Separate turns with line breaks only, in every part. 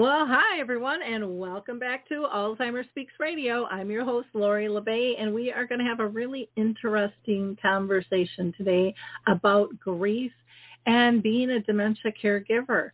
Well, hi everyone, and welcome back to Alzheimer's Speaks Radio. I'm your host, Lori La Bey, and we are going to have a really interesting conversation today about grief and being a dementia caregiver.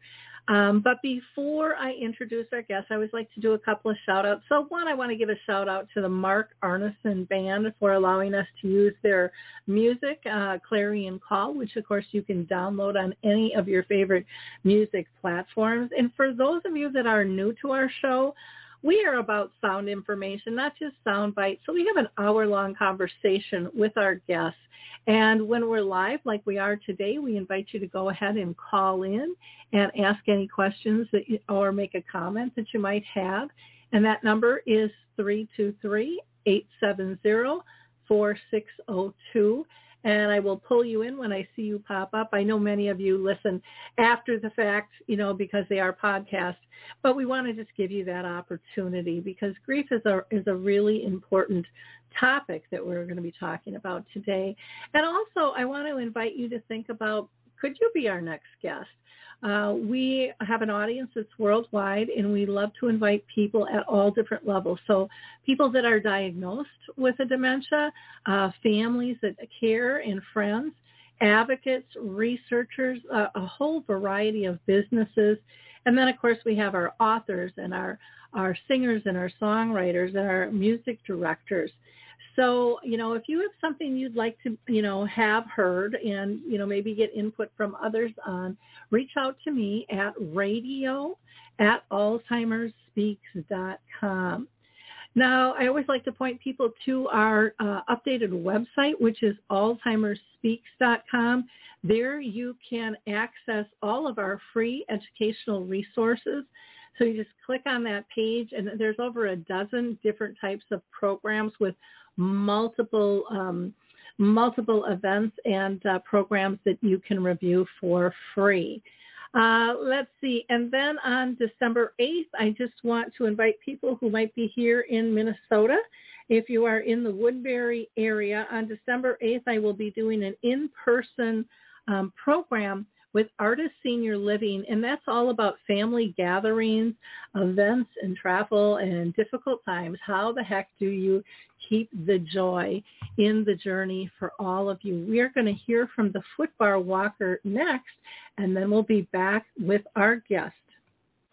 Um, but before I introduce our guest, I always like to do a couple of shout outs. So, one, I want to give a shout out to the Mark Arneson Band for allowing us to use their music, uh, Clarion Call, which of course you can download on any of your favorite music platforms. And for those of you that are new to our show, we are about sound information, not just sound bites. So we have an hour long conversation with our guests. And when we're live, like we are today, we invite you to go ahead and call in and ask any questions that you, or make a comment that you might have. And that number is 323 870 4602 and I will pull you in when I see you pop up. I know many of you listen after the fact, you know, because they are podcasts, but we want to just give you that opportunity because grief is a is a really important topic that we're going to be talking about today. And also, I want to invite you to think about could you be our next guest? Uh, we have an audience that's worldwide, and we love to invite people at all different levels. So, people that are diagnosed with a dementia, uh, families that care, and friends, advocates, researchers, uh, a whole variety of businesses. And then, of course, we have our authors and our, our singers and our songwriters and our music directors. So, you know, if you have something you'd like to, you know, have heard and, you know, maybe get input from others on, reach out to me at radio at alzheimersspeaks.com. Now, I always like to point people to our uh, updated website, which is alzheimersspeaks.com. There you can access all of our free educational resources. So you just click on that page, and there's over a dozen different types of programs with multiple um, multiple events and uh, programs that you can review for free. Uh, let's see. And then on December 8th, I just want to invite people who might be here in Minnesota. If you are in the Woodbury area, on December 8th, I will be doing an in person um, program with Artis Senior Living, and that's all about family gatherings, events, and travel and difficult times. How the heck do you keep the joy in the journey for all of you? We are going to hear from the footbar walker next, and then we'll be back with our guest.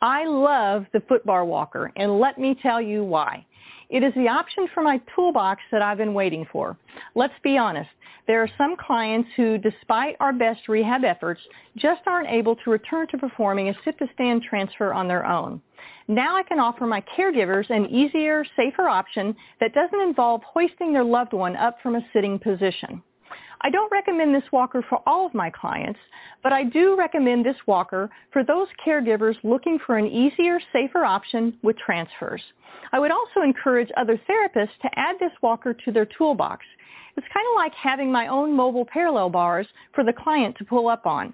I love the footbar walker, and let me tell you why. It is the option for my toolbox that I've been waiting for. Let's be honest. There are some clients who, despite our best rehab efforts, just aren't able to return to performing a sit to stand transfer on their own. Now I can offer my caregivers an easier, safer option that doesn't involve hoisting their loved one up from a sitting position. I don't recommend this walker for all of my clients, but I do recommend this walker for those caregivers looking for an easier, safer option with transfers. I would also encourage other therapists to add this walker to their toolbox. It's kind of like having my own mobile parallel bars for the client to pull up on.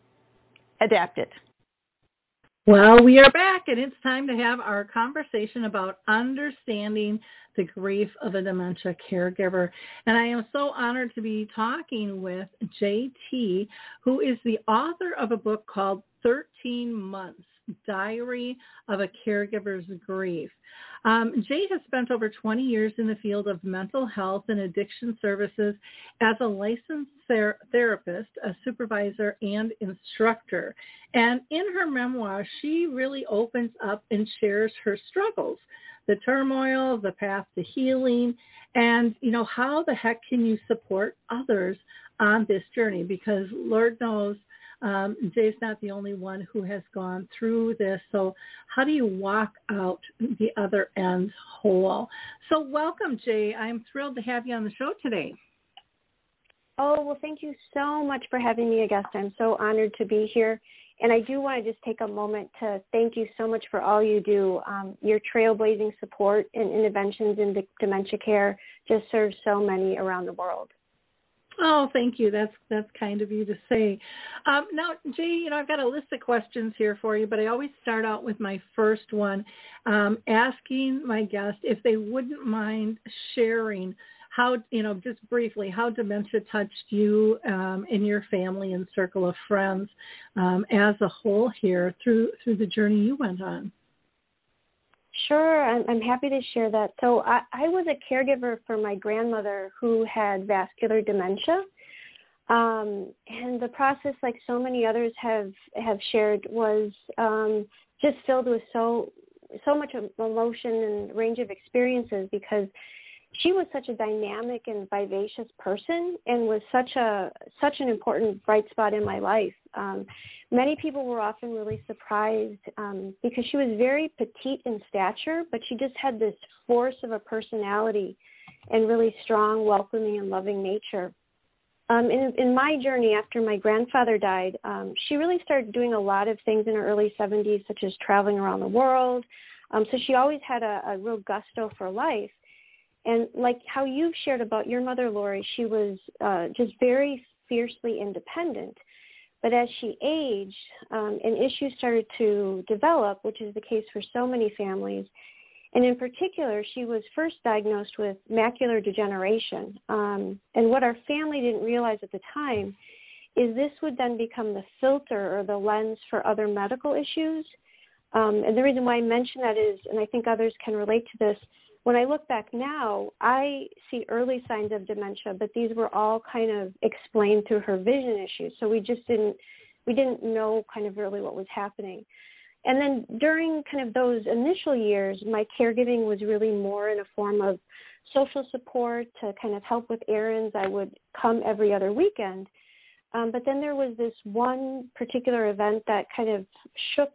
adapt it.
Well, we are back, and it's time to have our conversation about understanding the grief of a dementia caregiver. And I am so honored to be talking with Jaye Tee, who is the author of a book called 13 Months Diary of a Caregiver's Grief. Um, Jaye has spent over 20 years in the field of mental health and addiction services as a licensed ther- therapist, a supervisor, and instructor. And in her memoir, she really opens up and shares her struggles, the turmoil, the path to healing, and you know how the heck can you support others on this journey? Because Lord knows um, Jaye's not the only one who has gone through this. So, how do you walk out the other end whole? So, welcome, Jaye. I'm thrilled to have you on the show today.
Oh, well, thank you so much for having me a guest. I'm so honored to be here. And I do want to just take a moment to thank you so much for all you do. Um, your trailblazing support and interventions in dementia care just serves so many around the world.
Oh, thank you. That's that's kind of you to say. Um, now, Jaye, you know I've got a list of questions here for you, but I always start out with my first one, um, asking my guest if they wouldn't mind sharing how you know just briefly how dementia touched you um, and your family and circle of friends um, as a whole here through through the journey you went on.
Sure, I'm, I'm happy to share that. So I, I was a caregiver for my grandmother who had vascular dementia. Um, and the process, like so many others have have shared, was um, just filled with so so much emotion and range of experiences because she was such a dynamic and vivacious person and was such a such an important bright spot in my life. Um, many people were often really surprised um, because she was very petite in stature, but she just had this force of a personality and really strong, welcoming, and loving nature. Um, in, in my journey after my grandfather died, um, she really started doing a lot of things in her early 70s, such as traveling around the world. Um, so she always had a, a real gusto for life. And like how you've shared about your mother, Lori, she was uh, just very fiercely independent. But as she aged um, and issues started to develop, which is the case for so many families, and in particular, she was first diagnosed with macular degeneration. Um, and what our family didn't realize at the time is this would then become the filter or the lens for other medical issues. Um, and the reason why I mention that is, and I think others can relate to this, when I look back now, I see early signs of dementia, but these were all kind of explained through her vision issues. So we just didn't we didn't know kind of really what was happening. And then during kind of those initial years, my caregiving was really more in a form of social support to kind of help with errands. I would come every other weekend. Um, but then there was this one particular event that kind of shook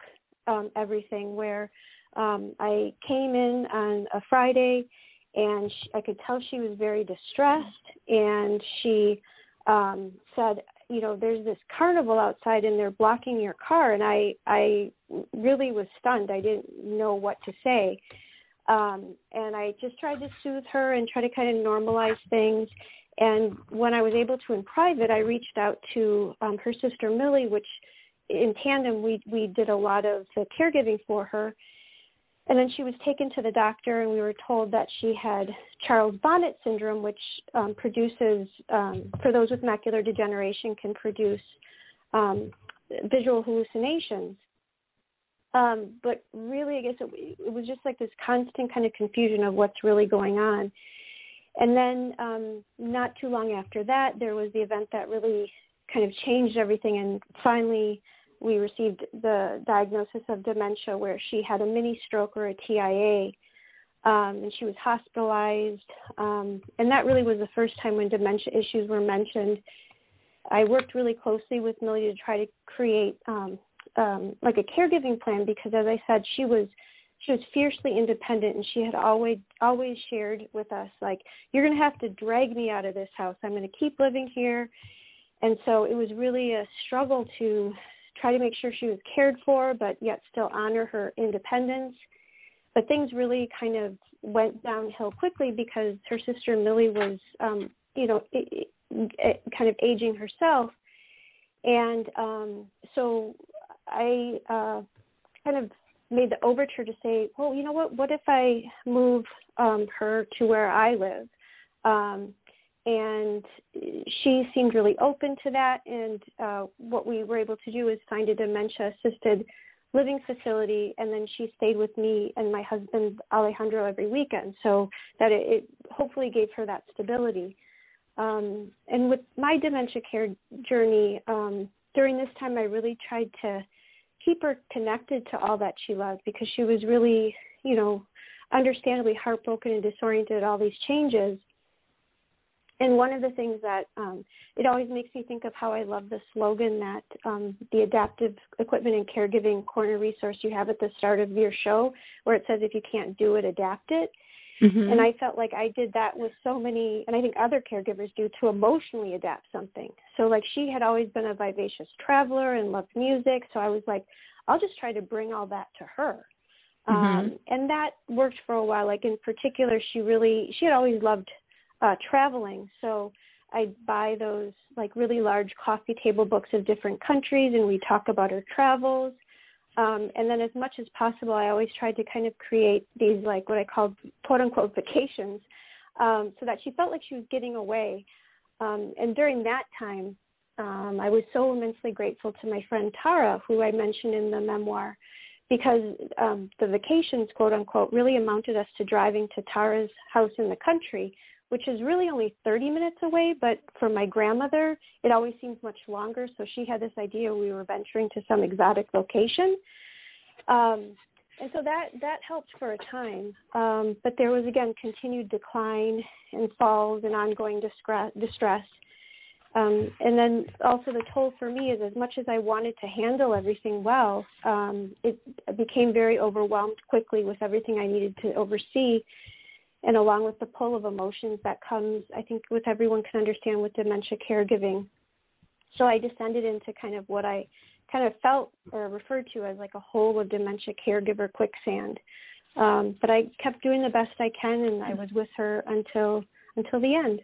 um, everything where um, I came in on a Friday, and she, I could tell she was very distressed, and she um, said, "You know, there's this carnival outside, and they're blocking your car." And I, I really was stunned. I didn't know what to say, um, and I just tried to soothe her and try to kind of normalize things. And when I was able to in private, I reached out to um, her sister Millie, which in tandem we we did a lot of the caregiving for her and then she was taken to the doctor, and we were told that she had Charles Bonnet syndrome, which um, produces, um, for those with macular degeneration, can produce um, visual hallucinations. Um, but really, I guess it, it, was just like this constant kind of confusion of what's really going on. And then, um, not too long after that, there was the event that really kind of changed everything, and finally we received the diagnosis of dementia where she had a mini stroke or a TIA. Um, and she was hospitalized. Um, and that really was the first time when dementia issues were mentioned. I worked really closely with Millie to try to create um, um, like a caregiving plan because, as I said, she was she was fiercely independent, and she had always always shared with us like, "You're going to have to drag me out of this house. I'm going to keep living here." And so it was really a struggle to try to make sure she was cared for, but yet still honor her independence. But things really kind of went downhill quickly because her sister Millie was, um, you know, kind of aging herself, and um, so I uh, kind of made the overture to say, well, you know what? What if I move um, her to where I live? Um, and she seemed really open to that. And uh, what we were able to do is find a dementia assisted living facility, and then she stayed with me and my husband Alejandro every weekend, so that it, it hopefully gave her that stability. Um, and with my dementia care journey, um, during this time, I really tried to keep her connected to all that she loved because she was really, you know, understandably heartbroken and disoriented at all these changes. And one of the things that um, it always makes me think of how I love the slogan that um, the adaptive equipment and caregiving corner resource you have at the start of your show, where it says, if you can't do it, adapt it. Mm-hmm. And I felt like I did that with so many, and I think other caregivers do, to emotionally adapt something. So, like, she had always been a vivacious traveler and loved music. So I was like, I'll just try to bring all that to her. Mm-hmm. Um, and that worked for a while. Like, in particular, she really, she had always loved uh, traveling. So I'd buy those, like, really large coffee table books of different countries, and we talk about her travels. Um, and then as much as possible, I always tried to kind of create these like what I call quote unquote vacations, um, so that she felt like she was getting away. Um, and during that time, um, I was so immensely grateful to my friend Tara, who I mentioned in the memoir, because um, the vacations, quote unquote, really amounted us to driving to Tara's house in the country, which is really only 30 minutes away, but for my grandmother, it always seems much longer. So she had this idea we were venturing to some exotic location. Um, and so that that helped for a time, um, but there was again continued decline and falls and ongoing distress. distress. Um, and then also the toll for me is as much as I wanted to handle everything well, um, it became very overwhelmed quickly with everything I needed to oversee and along with the pull of emotions that comes, I think, with everyone can understand with dementia caregiving. So I descended into kind of what I kind of felt or referred to as like a hole of dementia caregiver quicksand. Um, but I kept doing the best I can, and I was with her until until the end.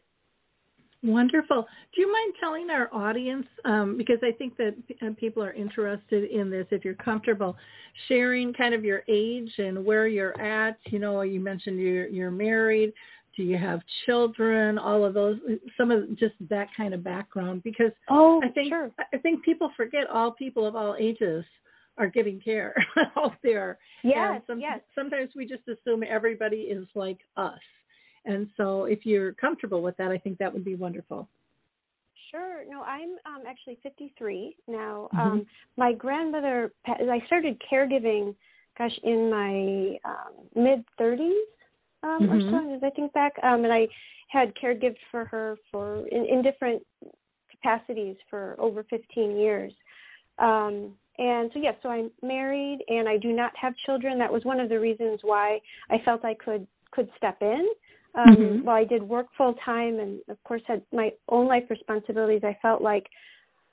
Wonderful. Do you mind telling our audience, um, because I think that uh, people are interested in this, if you're comfortable, sharing kind of your age and where you're at? You know, you mentioned you're, you're married. Do you have children? All of those, some of just that kind of background, because
oh,
I think
sure.
I think people forget all people of all ages are getting care out there.
Yes,
some,
yes.
Sometimes we just assume everybody is like us and so if you're comfortable with that, I think that would be wonderful.
Sure. No, I'm um, actually 53 now. Mm-hmm. Um, my grandmother, I started caregiving, gosh, in my um, mid 30s um, mm-hmm. or so, as I think back. Um, and I had caregived for her for in, in different capacities for over 15 years. Um, and so, yes, yeah, so I'm married and I do not have children. That was one of the reasons why I felt I could could step in um, mm-hmm. While I did work full time and, of course, had my own life responsibilities, I felt like,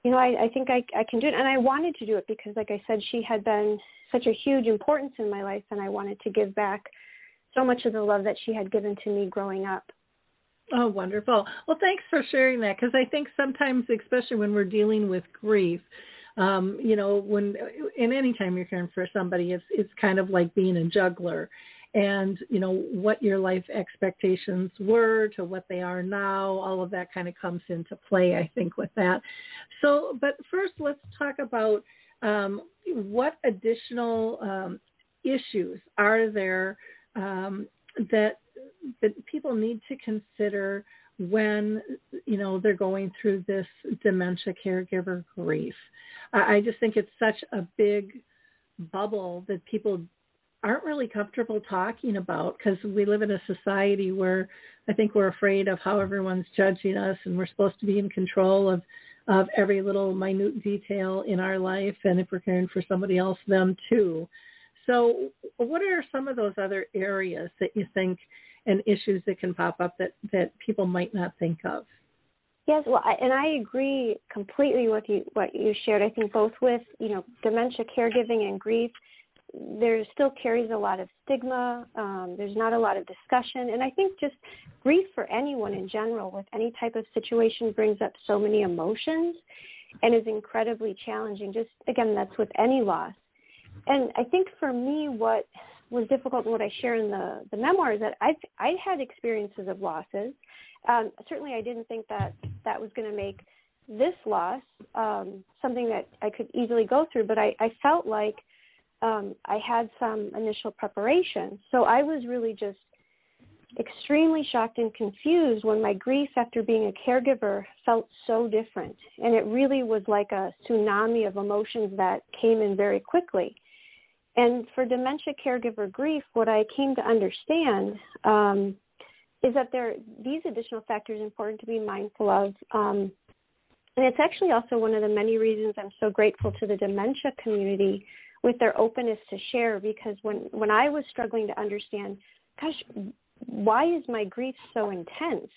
you know, I, I think I, I can do it. And I wanted to do it because, like I said, she had been such a huge importance in my life, and I wanted to give back so much of the love that she had given to me growing up.
Oh, wonderful. Well, thanks for sharing that because I think sometimes, especially when we're dealing with grief, um, you know, when in any time you're caring for somebody, it's it's kind of like being a juggler and you know what your life expectations were to what they are now all of that kind of comes into play i think with that. So but first let's talk about um, what additional um, issues are there um, that that people need to consider when you know they're going through this dementia caregiver grief. I just think it's such a big bubble that people aren't really comfortable talking about because we live in a society where I think we're afraid of how everyone's judging us and we're supposed to be in control of of every little minute detail in our life and if we're caring for somebody else them too. So what are some of those other areas that you think and issues that can pop up that that people might not think of?
Yes, well, I, and I agree completely with you what you shared. I think both with you know dementia caregiving and grief, there still carries a lot of stigma. Um, there's not a lot of discussion, and I think just grief for anyone in general with any type of situation brings up so many emotions, and is incredibly challenging. Just again, that's with any loss. and I think for me, what was difficult and what I share in the the memoir is that I I had experiences of losses. Um, certainly, I didn't think that that was going to make this loss um, something that I could easily go through, but I, I felt like um, I had some initial preparation. So I was really just extremely shocked and confused when my grief after being a caregiver felt so different. And it really was like a tsunami of emotions that came in very quickly. And for dementia caregiver grief, what I came to understand um, is that there these additional factors important to be mindful of. Um, and it's actually also one of the many reasons I'm so grateful to the dementia community with their openness to share because when when I was struggling to understand, gosh, why is my grief so intense?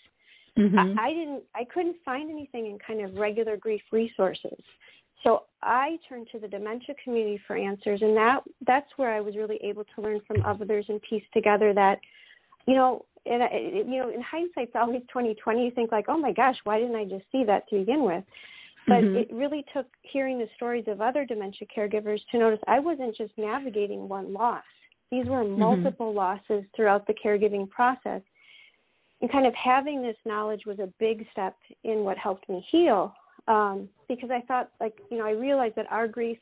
Mm-hmm. I, I didn't I couldn't find anything in kind of regular grief resources. So I turned to the dementia community for answers and that that's where I was really able to learn from others and piece together that you know and you know in hindsight it's always 2020 you think like oh my gosh why didn't i just see that to begin with but mm-hmm. it really took hearing the stories of other dementia caregivers to notice i wasn't just navigating one loss these were mm-hmm. multiple mm-hmm. losses throughout the caregiving process and kind of having this knowledge was a big step in what helped me heal um, because i thought like you know i realized that our grief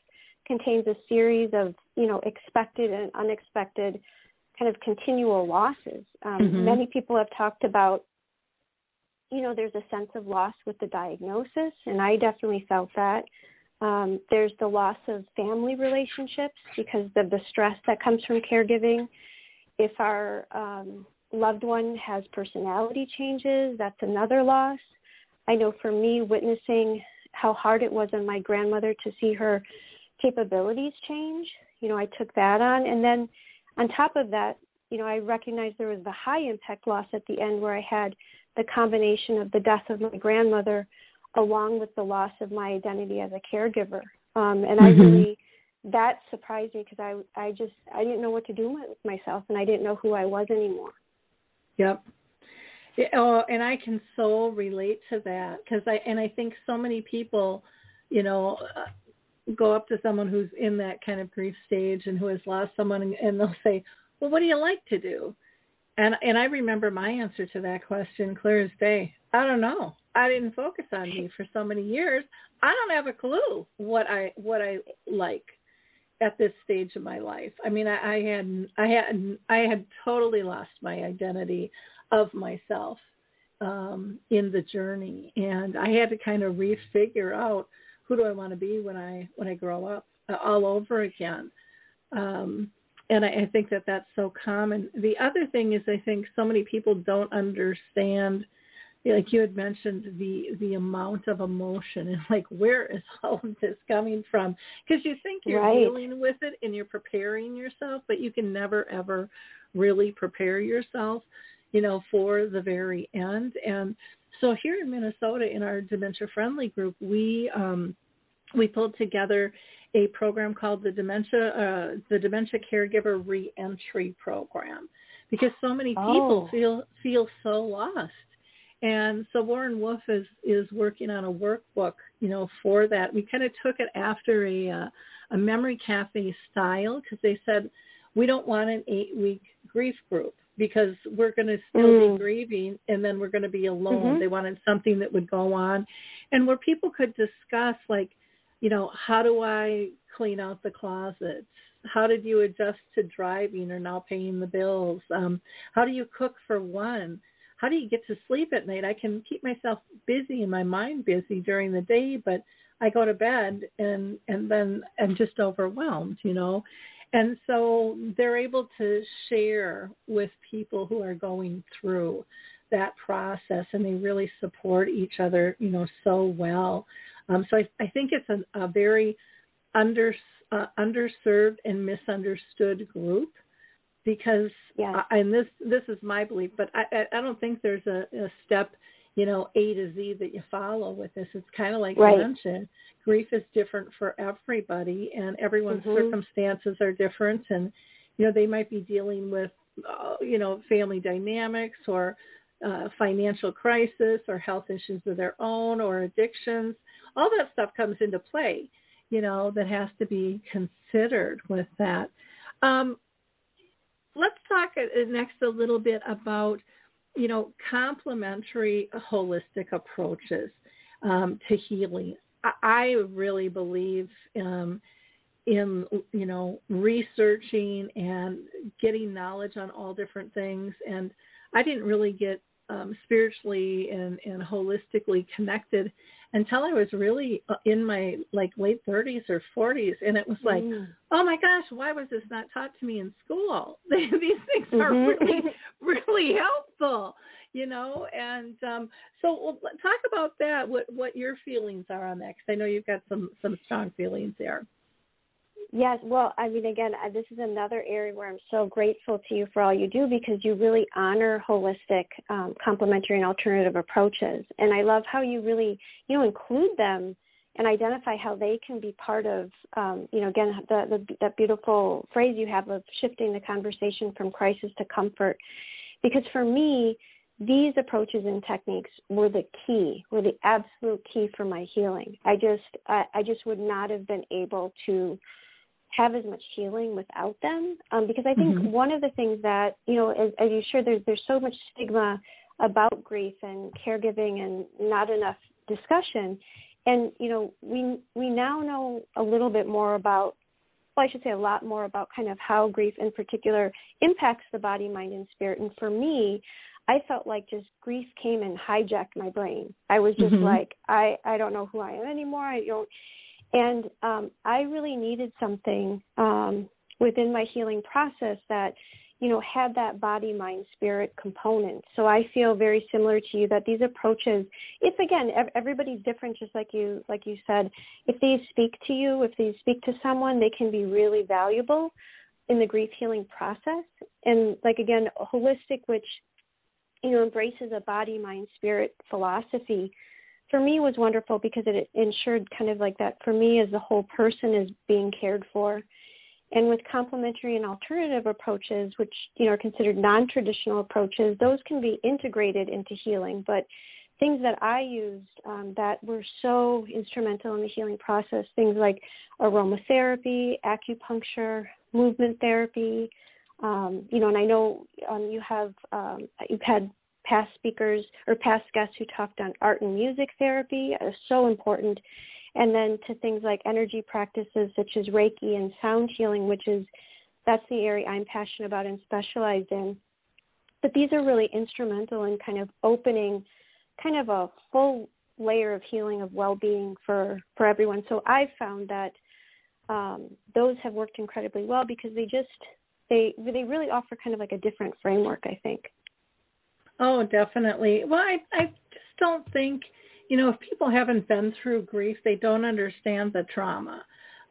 contains a series of you know expected and unexpected kind of continual losses. Um, mm-hmm. Many people have talked about, you know, there's a sense of loss with the diagnosis, and I definitely felt that. Um, there's the loss of family relationships because of the stress that comes from caregiving. If our um, loved one has personality changes, that's another loss. I know for me, witnessing how hard it was on my grandmother to see her capabilities change, you know, I took that on. And then on top of that, you know, I recognized there was the high impact loss at the end where I had the combination of the death of my grandmother along with the loss of my identity as a caregiver. Um, and mm-hmm. I really that surprised me because I I just I didn't know what to do with myself and I didn't know who I was anymore.
Yep. Yeah, oh, and I can so relate to that because I and I think so many people, you know, go up to someone who's in that kind of grief stage and who has lost someone and, and they'll say, "Well, what do you like to do?" And and I remember my answer to that question clear as day. I don't know. I didn't focus on me for so many years. I don't have a clue what I what I like at this stage of my life. I mean, I, I had I had I had totally lost my identity of myself um, in the journey, and I had to kind of refigure out who do I want to be when I when I grow up uh, all over again. Um, and I, I think that that's so common. The other thing is, I think so many people don't understand, like you had mentioned, the the amount of emotion and like where is all of this coming from? Because you think you're
right.
dealing with it and you're preparing yourself, but you can never ever really prepare yourself, you know, for the very end. And so here in Minnesota, in our dementia friendly group, we um, we pulled together a program called the dementia uh, the dementia caregiver reentry program because so many people
oh.
feel feel so lost and so Warren Wolf is is working on a workbook you know for that we kind of took it after a uh, a memory cafe style because they said we don't want an eight week grief group because we're going to still mm. be grieving and then we're going to be alone
mm-hmm.
they wanted something that would go on and where people could discuss like you know, how do I clean out the closets? How did you adjust to driving or now paying the bills? Um, how do you cook for one? How do you get to sleep at night? I can keep myself busy and my mind busy during the day, but I go to bed and and then I'm just overwhelmed, you know. And so they're able to share with people who are going through that process and they really support each other, you know, so well. Um, so I, I, think it's a, a very under, uh, underserved and misunderstood group because,
yes.
uh, and this this is my belief, but I, I don't think there's a, a step, you know, A to Z that you follow with this. It's kind of like
right.
you mentioned, grief is different for everybody, and everyone's
mm-hmm.
circumstances are different, and you know they might be dealing with, uh, you know, family dynamics or uh, financial crisis or health issues of their own or addictions all that stuff comes into play you know, that has to be considered with that. Um, let's talk uh, next a little bit about, you know, complementary holistic approaches um, to healing. I, I really believe um, in, you know, researching and getting knowledge on all different things. And I didn't really get um, spiritually and, and holistically connected until I was really uh, in my like late 30s or 40s, and it was like, mm. oh my gosh, why was this not taught to me in school? These things are mm-hmm. really, really helpful, you know. And um, so, well, talk about that. What what your feelings are on that? Because I know you've got some some strong feelings there.
Yes, well, I mean, again, this is another area where I'm so grateful to you for all you do because you really honor holistic, um, complementary, and alternative approaches. And I love how you really, you know, include them and identify how they can be part of, um, you know, again, the, the that beautiful phrase you have of shifting the conversation from crisis to comfort. Because for me, these approaches and techniques were the key, were the absolute key for my healing. I just, I, I just would not have been able to have as much healing without them. Um, because i think mm-hmm. one of the things that you know as, as you sure there's there's so much stigma about grief and caregiving and not enough discussion. And you know we we now know a little bit more about well i should say a lot more about kind of how grief in particular impacts the body mind and spirit. And for me i felt like just grief came and hijacked my brain. I was just mm-hmm. like i i don't know who i am anymore. I don't and um, I really needed something um, within my healing process that, you know, had that body, mind, spirit component. So I feel very similar to you that these approaches, if again, everybody's different, just like you, like you said, if these speak to you, if these speak to someone, they can be really valuable in the grief healing process. And like again, holistic, which you know embraces a body, mind, spirit philosophy for me was wonderful because it ensured kind of like that for me as the whole person is being cared for. And with complementary and alternative approaches which you know are considered non-traditional approaches those can be integrated into healing. But things that i used um, that were so instrumental in the healing process things like aromatherapy acupuncture movement therapy um, you know and i know um, you have um, you've had past speakers or past guests who talked on art and music therapy are so important. And then to things like energy practices such as reiki and sound healing which is that's the area i'm passionate about and specialized in. But these are really instrumental in kind of opening kind of a full layer of healing of well-being for for everyone. So i've found that um, those have worked incredibly well because they just they they really offer kind of like a different framework i think
Oh, definitely. Well, I I just don't think, you know, if people haven't been through grief, they don't understand the trauma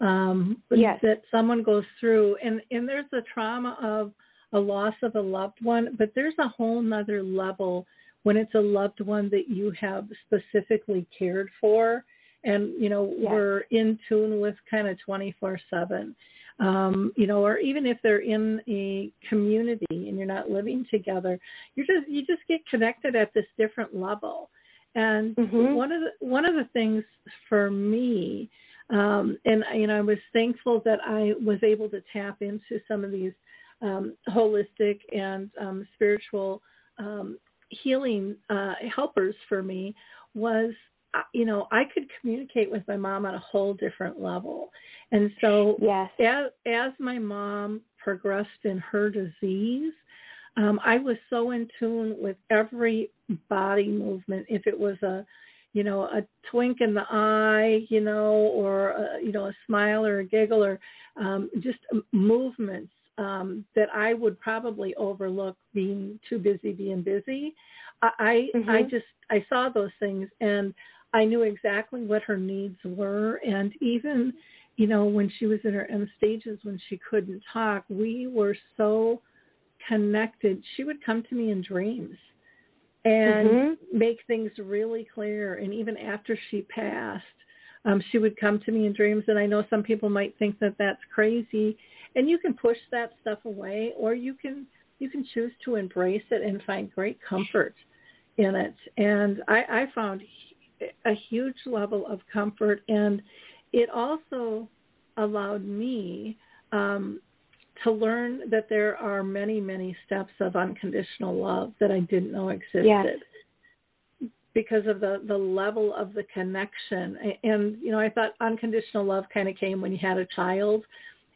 um
yes.
that someone goes through and and there's the trauma of a loss of a loved one, but there's a whole nother level when it's a loved one that you have specifically cared for and you know
yes.
we're in tune with kind of 24 7 um, you know, or even if they're in a community and you're not living together, you just you just get connected at this different level. And
mm-hmm.
one of the one of the things for me, um, and you know, I was thankful that I was able to tap into some of these um, holistic and um, spiritual um, healing uh, helpers for me was uh, you know I could communicate with my mom on a whole different level and so,
yes.
as, as my mom progressed in her disease, um, I was so in tune with every body movement. If it was a, you know, a twink in the eye, you know, or a, you know, a smile or a giggle, or um, just movements um, that I would probably overlook being too busy being busy. I
mm-hmm.
I just I saw those things and I knew exactly what her needs were, and even you know, when she was in her end stages, when she couldn't talk, we were so connected. She would come to me in dreams and
mm-hmm.
make things really clear. And even after she passed, um, she would come to me in dreams. And I know some people might think that that's crazy, and you can push that stuff away, or you can you can choose to embrace it and find great comfort in it. And I, I found a huge level of comfort and it also allowed me um, to learn that there are many, many steps of unconditional love that I didn't know existed.
Yes.
Because of the the level of the connection, and you know, I thought unconditional love kind of came when you had a child,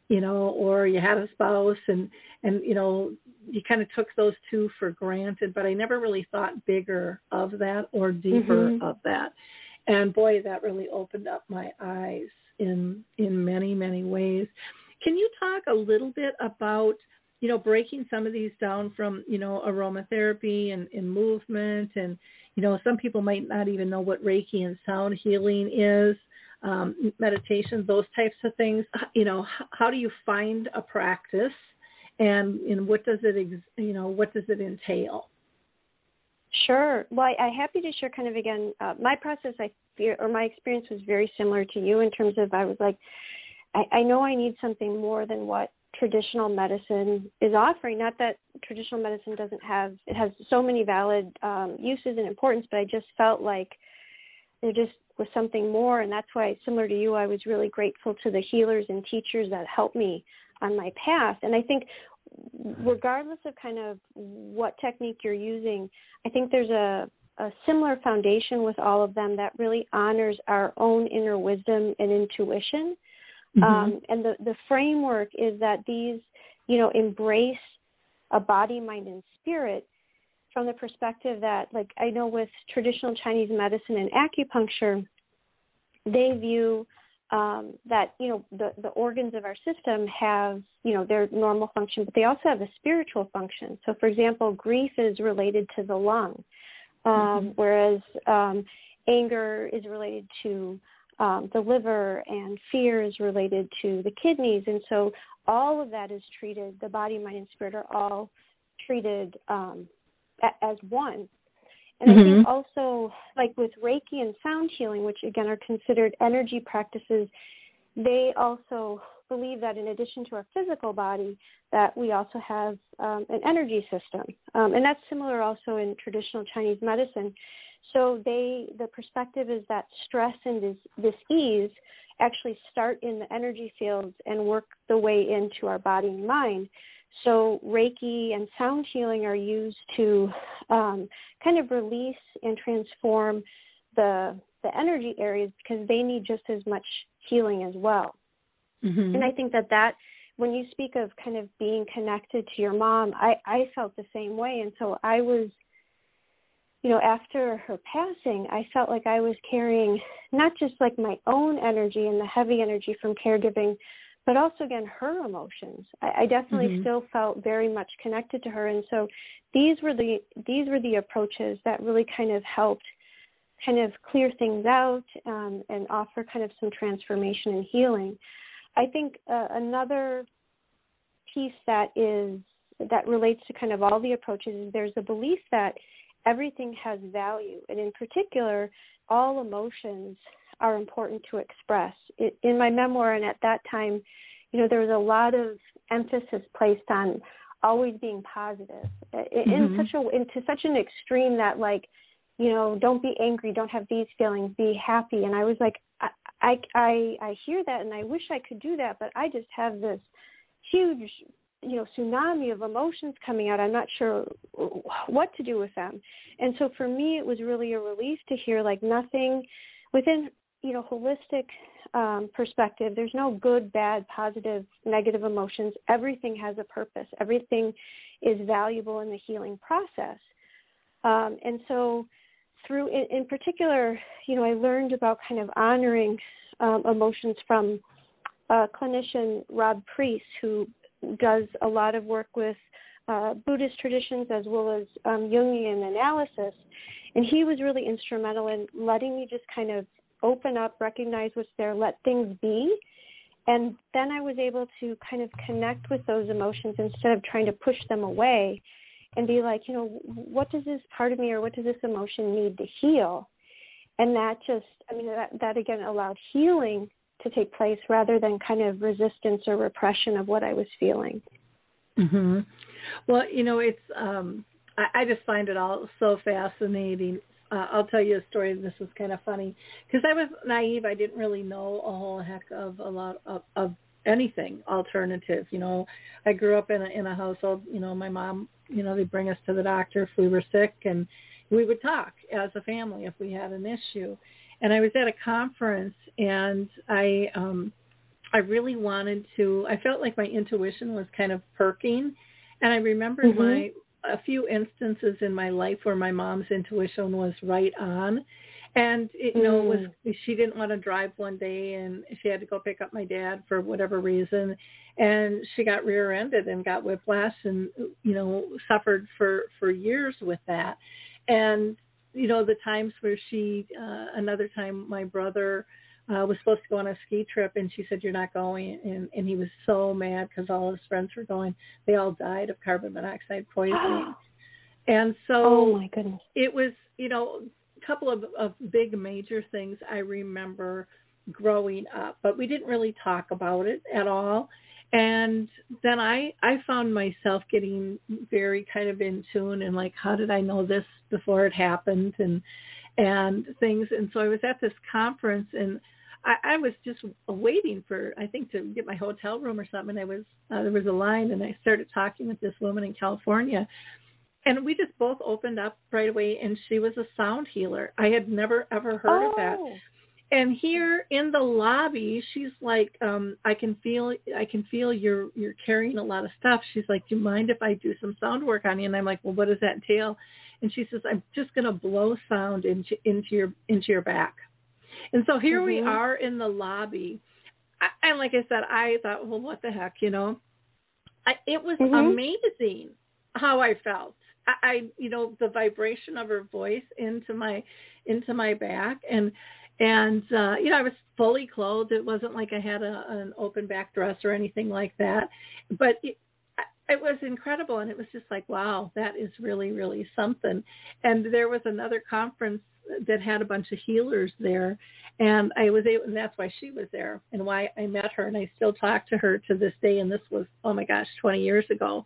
you know, or you had a spouse, and and you know, you kind of took those two for granted. But I never really thought bigger of that or deeper
Mhm.
of that. And boy, that really opened up my eyes in in many many ways. Can you talk a little bit about you know breaking some of these down from you know aromatherapy and, and movement and you know some people might not even know what Reiki and sound healing is, um, meditation, those types of things. You know how do you find a practice and and what does it you know what does it entail?
Sure. Well, I, I'm happy to share kind of again uh, my process. I fear, or my experience was very similar to you in terms of I was like, I, I know I need something more than what traditional medicine is offering. Not that traditional medicine doesn't have it has so many valid um, uses and importance, but I just felt like there just was something more, and that's why, similar to you, I was really grateful to the healers and teachers that helped me on my path. And I think regardless of kind of what technique you're using, I think there's a, a similar foundation with all of them that really honors our own inner wisdom and intuition. Um, and the, the framework is that these, you know, embrace a body, mind, and spirit from the perspective that, like, I know with traditional Chinese medicine and acupuncture, they view um, that you know the the organs of our system have you know their normal function, but they also have a spiritual function. So, for example, grief is related to the lung, um,
Mhm.
whereas um, anger is related to um, the liver, and fear is related to the kidneys. And so, all of that is treated. The body, mind, and spirit are all treated um, a- as one. And I think
Mhm.
also, like with Reiki and sound healing, which again are considered energy practices, they also believe that in addition to our physical body, that we also have um, an energy system, um, and that's similar also in traditional Chinese medicine. So they, the perspective is that stress and dis, dis-ease actually start in the energy fields and work the way into our body and mind. So Reiki and sound healing are used to um, kind of release and transform the the energy areas because they need just as much healing as well.
Mhm.
And I think that that when you speak of kind of being connected to your mom, I I felt the same way, and so I was you know, after her passing, I felt like I was carrying not just like my own energy and the heavy energy from caregiving, but also again her emotions. I, I definitely
Mhm.
still felt very much connected to her, and so these were the these were the approaches that really kind of helped kind of clear things out um, and offer kind of some transformation and healing. I think uh, another piece that is that relates to kind of all the approaches is there's a belief that everything has value, and in particular, all emotions are important to express. In my memoir, and at that time, you know, there was a lot of emphasis placed on always being positive in,
Mhm.
such a into such an extreme that like, you know, don't be angry, don't have these feelings, be happy. And I was like, I I I, I hear that, and I wish I could do that, but I just have this huge you know tsunami of emotions coming out i'm not sure what to do with them and so for me it was really a relief to hear like nothing within you know holistic um, perspective. There's no good bad positive negative emotions. Everything has a purpose. Everything is valuable in the healing process. Um, and so through in, in particular you know i learned about kind of honoring um, emotions from uh, clinician rob priest who does a lot of work with uh, Buddhist traditions as well as um, Jungian analysis. And he was really instrumental in letting me just kind of open up, recognize what's there, let things be. And then I was able to kind of connect with those emotions instead of trying to push them away and be like, you know, what does this part of me or what does this emotion need to heal? And that just, I mean, that, that again allowed healing to take place rather than kind of resistance or repression of what I was feeling.
Mhm. Well, you know, it's um I, I just find it all so fascinating uh, I'll tell you a story. This was kind of funny because I was naive. I didn't really know a whole heck of a lot of, of anything alternative. You know, I grew up in a in a household. You know, my mom. You know, they'd bring us to the doctor if we were sick, and we would talk as a family if we had an issue. And I was at a conference, and I um I really wanted to. I felt like my intuition was kind of perking, and I remembered mm-hmm. my a few instances in my life where my mom's intuition was right on. And it, you know mm. was she didn't want to drive one day and she had to go pick up my dad for whatever reason. And she got rear-ended and got whiplash and you know suffered for for years with that. And you know the times where she uh another time my brother uh was supposed to go on a ski trip and she said you're not going and and he was so mad because all his friends were going. They all died of carbon monoxide poisoning. And so
oh my goodness.
it was you know a couple of of big major things i remember growing up but we didn't really talk about it at all. And then i i found myself getting very kind of in tune and like how did i know this before it happened? And and things and so i was at this conference and I, I was just waiting for I think to get my hotel room or something. And I was uh, there was a line, and I started talking with this woman in California, and we just both opened up right away. And she was a sound healer. I had never ever heard
oh.
of that. Oh. And here in the lobby, she's like, um, "I can feel, I can feel you're you're carrying a lot of stuff." She's like, "Do you mind if I do some sound work on you?" And I'm like, "Well, what does that entail?" And she says, "I'm just going to blow sound into into your into your back." And so here mm-hmm. we are in the lobby. I, and like I said, I thought, well, what the heck, you know? I, it was mm-hmm. amazing how I felt. I, I, you know, the vibration of her voice into my into my back, and and uh, you know, I was fully clothed. It wasn't like I had a, an open back dress or anything like that, but it, it was incredible and it was just like wow that is really really something and there was another conference that had a bunch of healers there and i was able and that's why she was there and why i met her and i still talk to her to this day and this was oh my gosh 20 years ago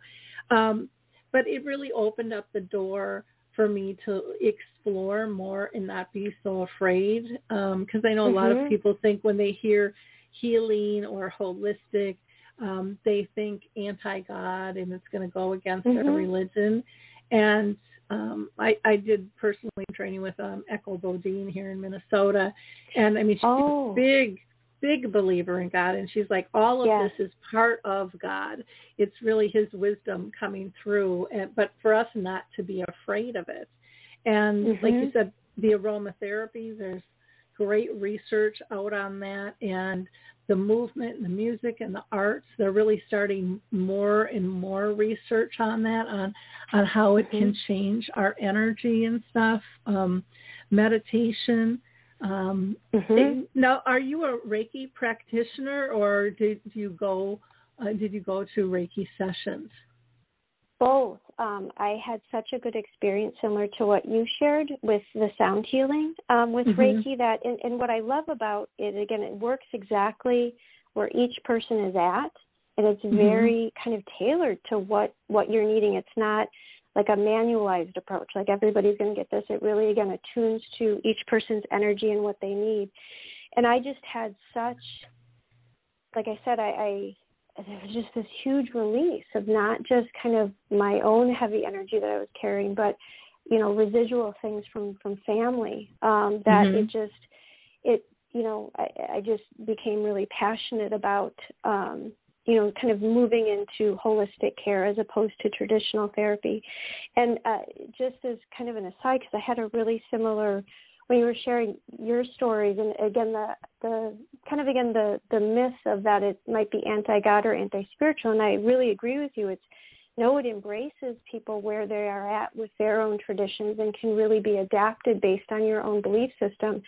um but it really opened up the door for me to explore more and not be so afraid because um, i know a mm-hmm. lot of mm-hmm. people think when they hear healing or holistic um, they think anti God and it's going to go against mm-hmm. their religion. And um, I, I did personally training with um, Echo Bodine here in Minnesota, and I mean she's
oh.
a big, big believer in God, and she's like, all of
yes.
this is part of God. It's really His wisdom coming through, and but for us not to be afraid of it. And
mm-hmm.
like you said, the aromatherapy, there's great research out on that, and the movement and the music and the arts they're really starting more and more research on that on on how it can
mm-hmm.
change our energy and stuff um meditation um
mm-hmm.
now are you a reiki practitioner or did you go uh, did you go to reiki sessions
both. Um, I had such a good experience, similar to what you shared with the sound healing um, with
mm-hmm.
Reiki. That and, and what I love about it, again, it works exactly where each person is at, and it's
mm-hmm.
very kind of tailored to what what you're needing. It's not like a manualized approach, like everybody's going to get this. It really again attunes to each person's energy and what they need. And I just had such, like I said, I, I there was just this huge release of not just kind of my own heavy energy that I was carrying, but you know residual things from from family um that
mm-hmm.
it just it you know I, I just became really passionate about um you know kind of moving into holistic care as opposed to traditional therapy and uh just as kind of an aside because i had a really similar when you were sharing your stories and again the the kind of again the the myth of that it might be anti god or anti spiritual and i really agree with you it's no it embraces people where they are at with their own traditions and can really be adapted based on your own belief system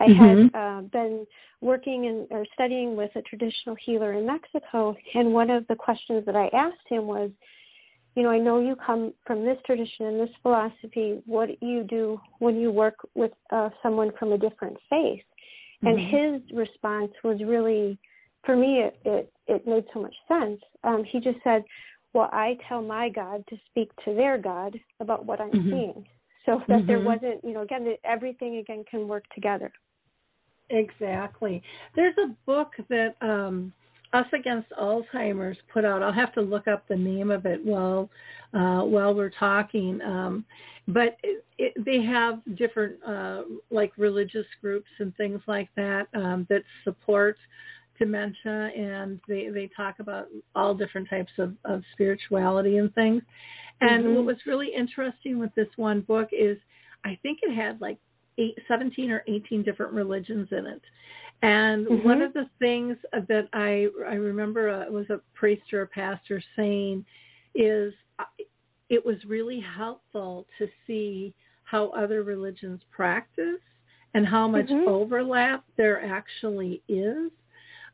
i
mm-hmm.
had uh, been working in or studying with a traditional healer in mexico and one of the questions that i asked him was you know, I know you come from this tradition and this philosophy. What do you do when you work with uh, someone from a different faith?
Mm-hmm.
And his response was really, for me, it, it, it made so much sense. Um, he just said, Well, I tell my God to speak to their God about what I'm
mm-hmm.
seeing. so that mm-hmm. there wasn't, you know, again, that everything again can work together.
Exactly. There's a book that um us Against Alzheimer's put out. I'll have to look up the name of it while uh, while we're talking. Um, but it, it, they have different uh, like religious groups and things like that um, that support dementia, and they they talk about all different types of, of spirituality and things. And mm-hmm. what was really interesting with this one book is I think it had like eight, 17 or 18 different religions in it. And mm-hmm. one of the things that I I remember uh, was a priest or a pastor saying is uh, it was really helpful to see how other religions practice and how much mm-hmm. overlap there actually is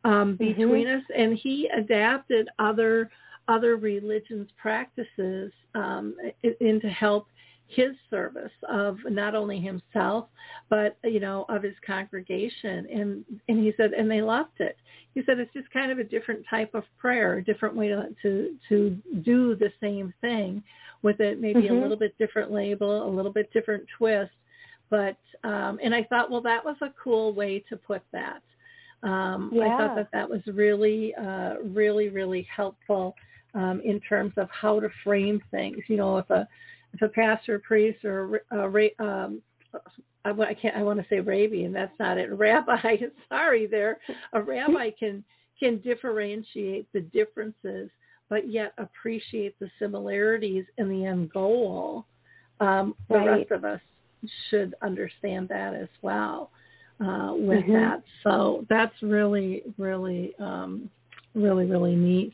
um, mm-hmm. between mm-hmm. us. And he adapted other other religions' practices um, in to help his service of not only himself but you know of his congregation. And and he said and they loved it. He said it's just kind of a different type of prayer a different way to to, to do the same thing with it maybe mm-hmm. a little bit different label a little bit different twist. But um and i thought well that was a cool way to put that. Um
yeah.
i thought that that was really uh really really helpful um in terms of how to frame things. You know if a if a pastor, priest, or a, um, I, I can't, I want to say rabbi, and that's not it. Rabbi, sorry, there, a rabbi can can differentiate the differences, but yet appreciate the similarities in the end goal. Um, the
right.
rest of us should understand that as well uh, with mm-hmm. that. So that's really, really, um, really, really neat.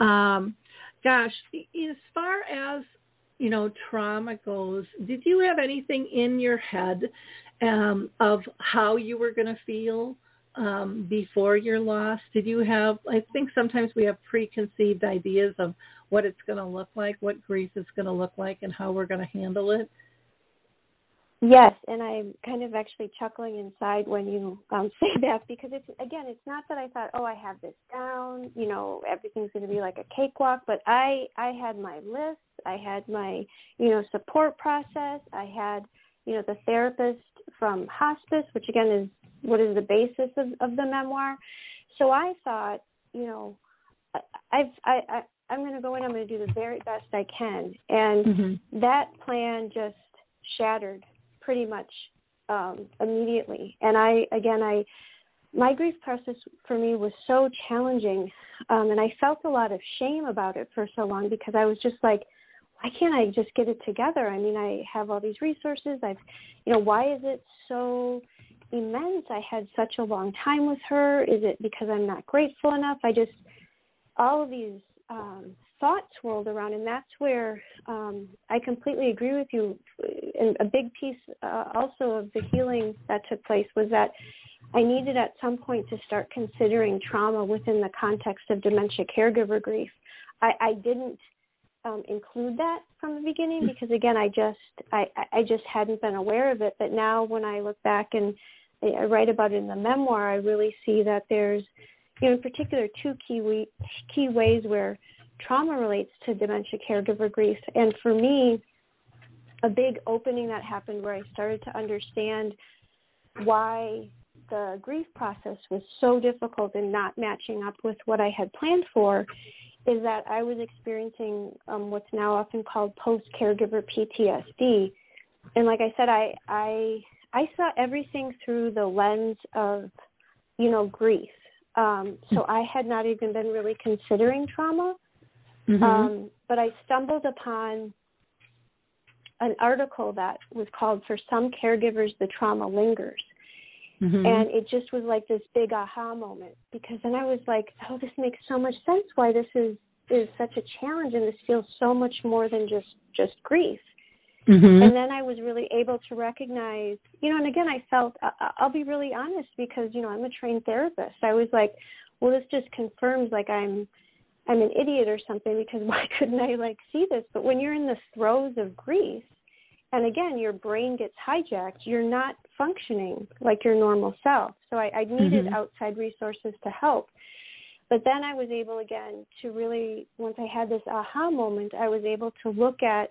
Um, gosh, as far as you know trauma goes did you have anything in your head um of how you were going to feel um before your loss? Did you have i think sometimes we have preconceived ideas of what it's going to look like what grief is going to look like and how we're going to handle it?
Yes, and I'm kind of actually chuckling inside when you um, say that because it's again, it's not that I thought, oh, I have this down, you know, everything's going to be like a cakewalk, but I I had my list, I had my you know support process, I had you know the therapist from hospice, which again is what is the basis of, of the memoir. So I thought, you know, I've I, I I'm going to go in, I'm going to do the very best I can, and mm-hmm. that plan just shattered pretty much um, immediately. And I, again, I, my grief process for me was so challenging, um, and I felt a lot of shame about it for so long because I was just like, why can't I just get it together? I mean, I have all these resources. I've, you know, why is it so immense? I had such a long time with her. Is it because I'm not grateful enough? I just, all of these um, thoughts swirled around, and that's where um, I completely agree with you. And a big piece uh, also of the healing that took place was that I needed at some point to start considering trauma within the context of dementia caregiver grief. I, I didn't um, include that from the beginning because again, I just I, I just hadn't been aware of it. But now, when I look back and I write about it in the memoir, I really see that there's you know, in particular, two key we, key ways where trauma relates to dementia caregiver grief. And for me, a big opening that happened where I started to understand why the grief process was so difficult and not matching up with what I had planned for is that I was experiencing um, what's now often called post caregiver PTSD. And like I said, I I I saw everything through the lens of, you know, grief. Um, so I had not even been really considering trauma. Mm-hmm. Um, but I stumbled upon an article that was called For Some Caregivers, the Trauma Lingers. Mm-hmm. And it just was like this big aha moment because then I was like, oh, this makes so much sense why this is is such a challenge and this feels so much more than just just grief. Mm-hmm. And then I was really able to recognize, you know, and again, I felt, I'll be really honest because, you know, I'm a trained therapist. I was like, well, this just confirms like I'm, I'm an idiot or something because why couldn't I like see this? But when you're in the throes of grief, and again, your brain gets hijacked, you're not functioning like your normal self. So I, I needed mm-hmm. outside resources to help. But then I was able again to really, once I had this aha moment, I was able to look at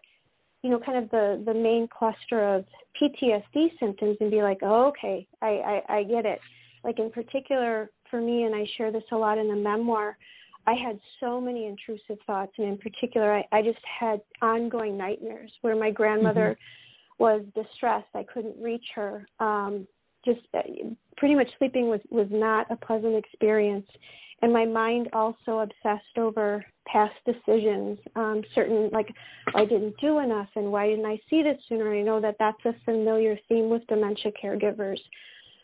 you know, kind of the the main cluster of PTSD symptoms and be like, oh, okay, I, I I get it. Like in particular for me, and I share this a lot in the memoir. I had so many intrusive thoughts, and in particular, I, I just had ongoing nightmares where my grandmother mm-hmm. Was distressed. I couldn't reach her. Um, just uh, pretty much sleeping was was not a pleasant experience, and my mind also obsessed over past decisions. Um certain like i didn't do enough and why didn't i see this sooner? I know that that's a familiar theme with dementia caregivers.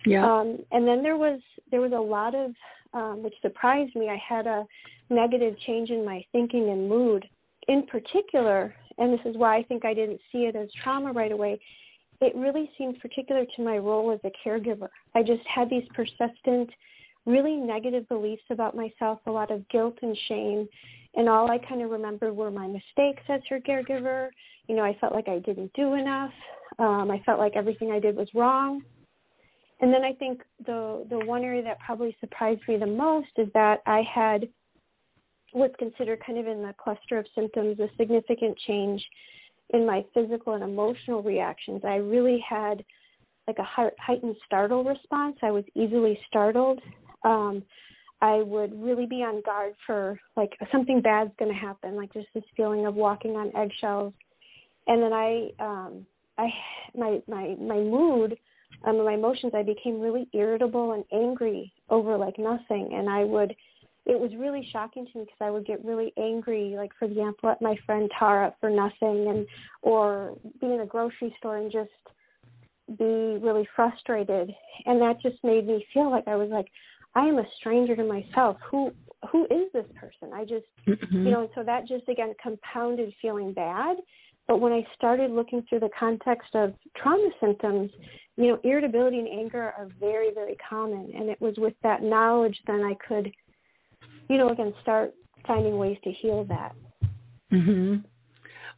Yeah.
Um and then there was there was a lot of um which surprised me. I had a negative change in my thinking and mood. In particular and this is why i think i didn't see it as trauma right away it really seemed particular to my role as a caregiver i just had these persistent really negative beliefs about myself, a lot of guilt and shame. And all I kind of remember were my mistakes as her caregiver. You know, I felt like I didn't do enough. Um, I felt like everything I did was wrong. And then I think the the one area that probably surprised me the most is that I had what's considered kind of in the cluster of symptoms a significant change in my physical and emotional reactions. I really had like a heightened startle response. I was easily startled um I would really be on guard for like something bad's going to happen, like just this feeling of walking on eggshells. And then I, um, I, my my my mood, um, my emotions, I became really irritable and angry over like nothing. And I would, it was really shocking to me because I would get really angry, like for example, at my friend Tara for nothing, and or be in a grocery store and just be really frustrated. And that just made me feel like I was like I am a stranger to myself. Who who is this person? I just mm-hmm. you know, and so that just again compounded feeling bad. But when I started looking through the context of trauma symptoms, you know, irritability and anger are very, very common. And it was with that knowledge then I could, you know, again start finding ways to heal that.
Mhm.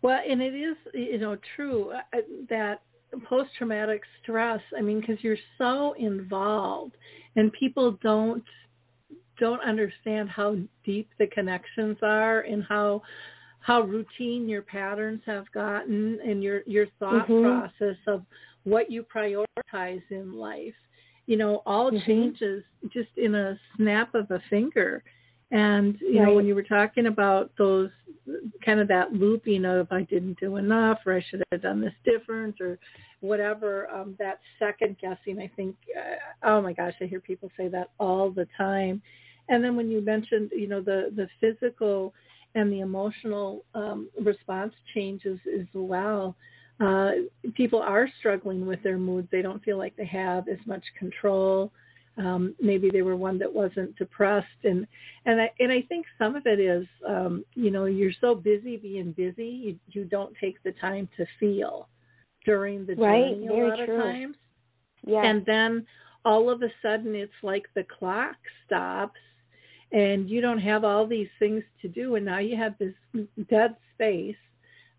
Well, and it is, you know, true uh, that post traumatic stress. I mean, because you're so involved and people don't don't understand how deep the connections are and how how routine your patterns have gotten and your your thought mm-hmm. process of what you prioritize in life you know all mm-hmm. changes just in a snap of a finger and you right. know when you were talking about those kind of that looping of i didn't do enough or i should have done this different or whatever um that second guessing i think uh, oh my gosh i hear people say that all the time. And then when you mentioned you know the the physical and the emotional um response changes as well uh people are struggling with their moods. They don't feel like they have as much control um maybe they were one that wasn't depressed and and i and i think some of it is um you know you're so busy being busy you you don't take the time to feel during the
right,
journey
a
lot
true.
of times.
Yeah.
And then all of a sudden it's like the clock stops and you don't have all these things to do and now you have this dead space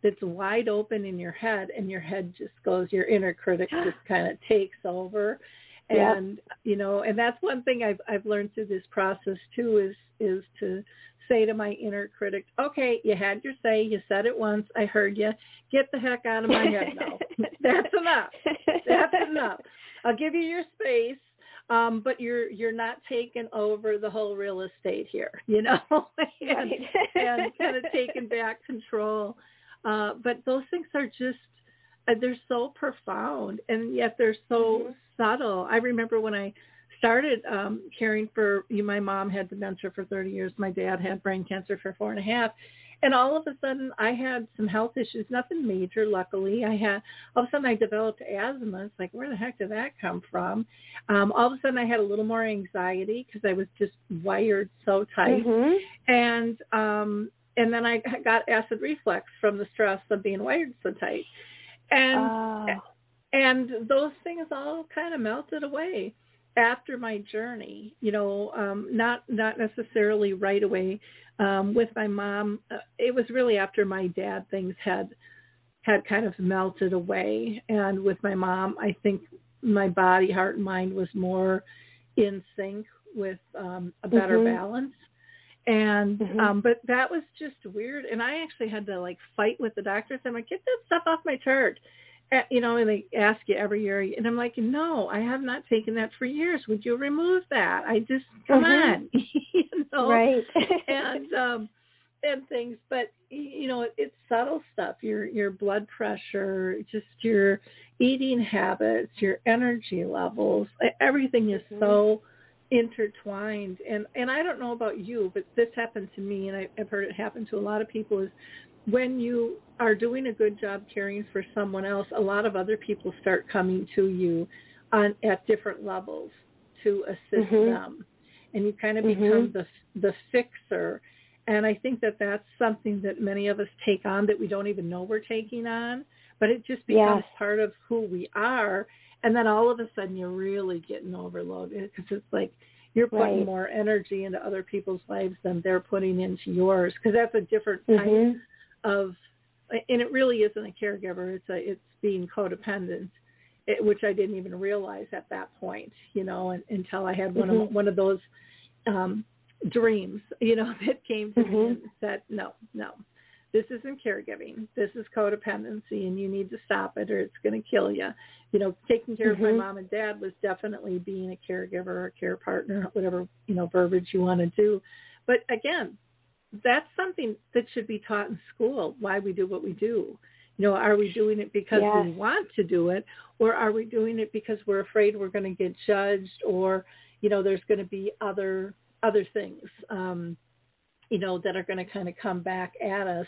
that's wide open in your head and your head just goes your inner critic just kind of takes over and yep. you know and that's one thing i've i've learned through this process too is is to say to my inner critic, okay, you had your say, you said it once, I heard you, get the heck out of my head now. That's enough. That's enough. I'll give you your space, um, but you're you're not taking over the whole real estate here, you know, and, and kind of taking back control. Uh, but those things are just they're so profound, and yet they're so mm-hmm. subtle. I remember when I started um caring for you my mom had dementia for 30 years my dad had brain cancer for four and a half and all of a sudden i had some health issues nothing major luckily i had all of a sudden i developed asthma it's like where the heck did that come from um all of a sudden i had a little more anxiety because i was just wired so tight
mm-hmm.
and um and then i got acid reflux from the stress of being wired so tight and
oh.
and those things all kind of melted away after my journey you know um not not necessarily right away um with my mom uh, it was really after my dad things had had kind of melted away and with my mom i think my body heart and mind was more in sync with um a better
mm-hmm.
balance And
Mhm.
um but that was just weird and I actually had to like fight with the doctors. I'm like, get that stuff off my chart. Uh, you know, and they ask you every year and I'm like, No, I have not taken that for years. Would you remove that? I just come
Mhm.
on. you know.
Right.
and um and things but you know it, it's subtle stuff your your blood pressure just your eating habits your energy levels everything is
Mhm.
so intertwined and and I don't know about you but this happened to me and I, I've heard it happen to a lot of people is when you are doing a good job caring for someone else a lot of other people start coming to you on at different levels to assist
Mhm.
them and you kind of
Mhm.
become the the fixer and I think that that's something that many of us take on that we don't even know we're taking on, but it just becomes
Yes.
part of who we are. And then all of a sudden you're really getting overloaded because it's like you're putting
Right.
more energy into other people's lives than they're putting into yours because that's a different type
Mhm.
of and it really isn't a caregiver it's a it's being codependent it, which I didn't even realize at that point you know and, until I had one
Mhm.
of one of those um dreams you know that came to me
Mhm.
and said no no this isn't caregiving. This is codependency and you need to stop it or it's going to kill you you know taking care of my
Mhm.
mom and dad was definitely being a caregiver or a care partner whatever you know verbiage you want to do. But again that's something that should be taught in school why we do what we do. You know are we doing it because we want to do it or are we doing it because we're afraid we're going to get judged or you know there's going to be other other things? Um you know that are going to kind of come back at us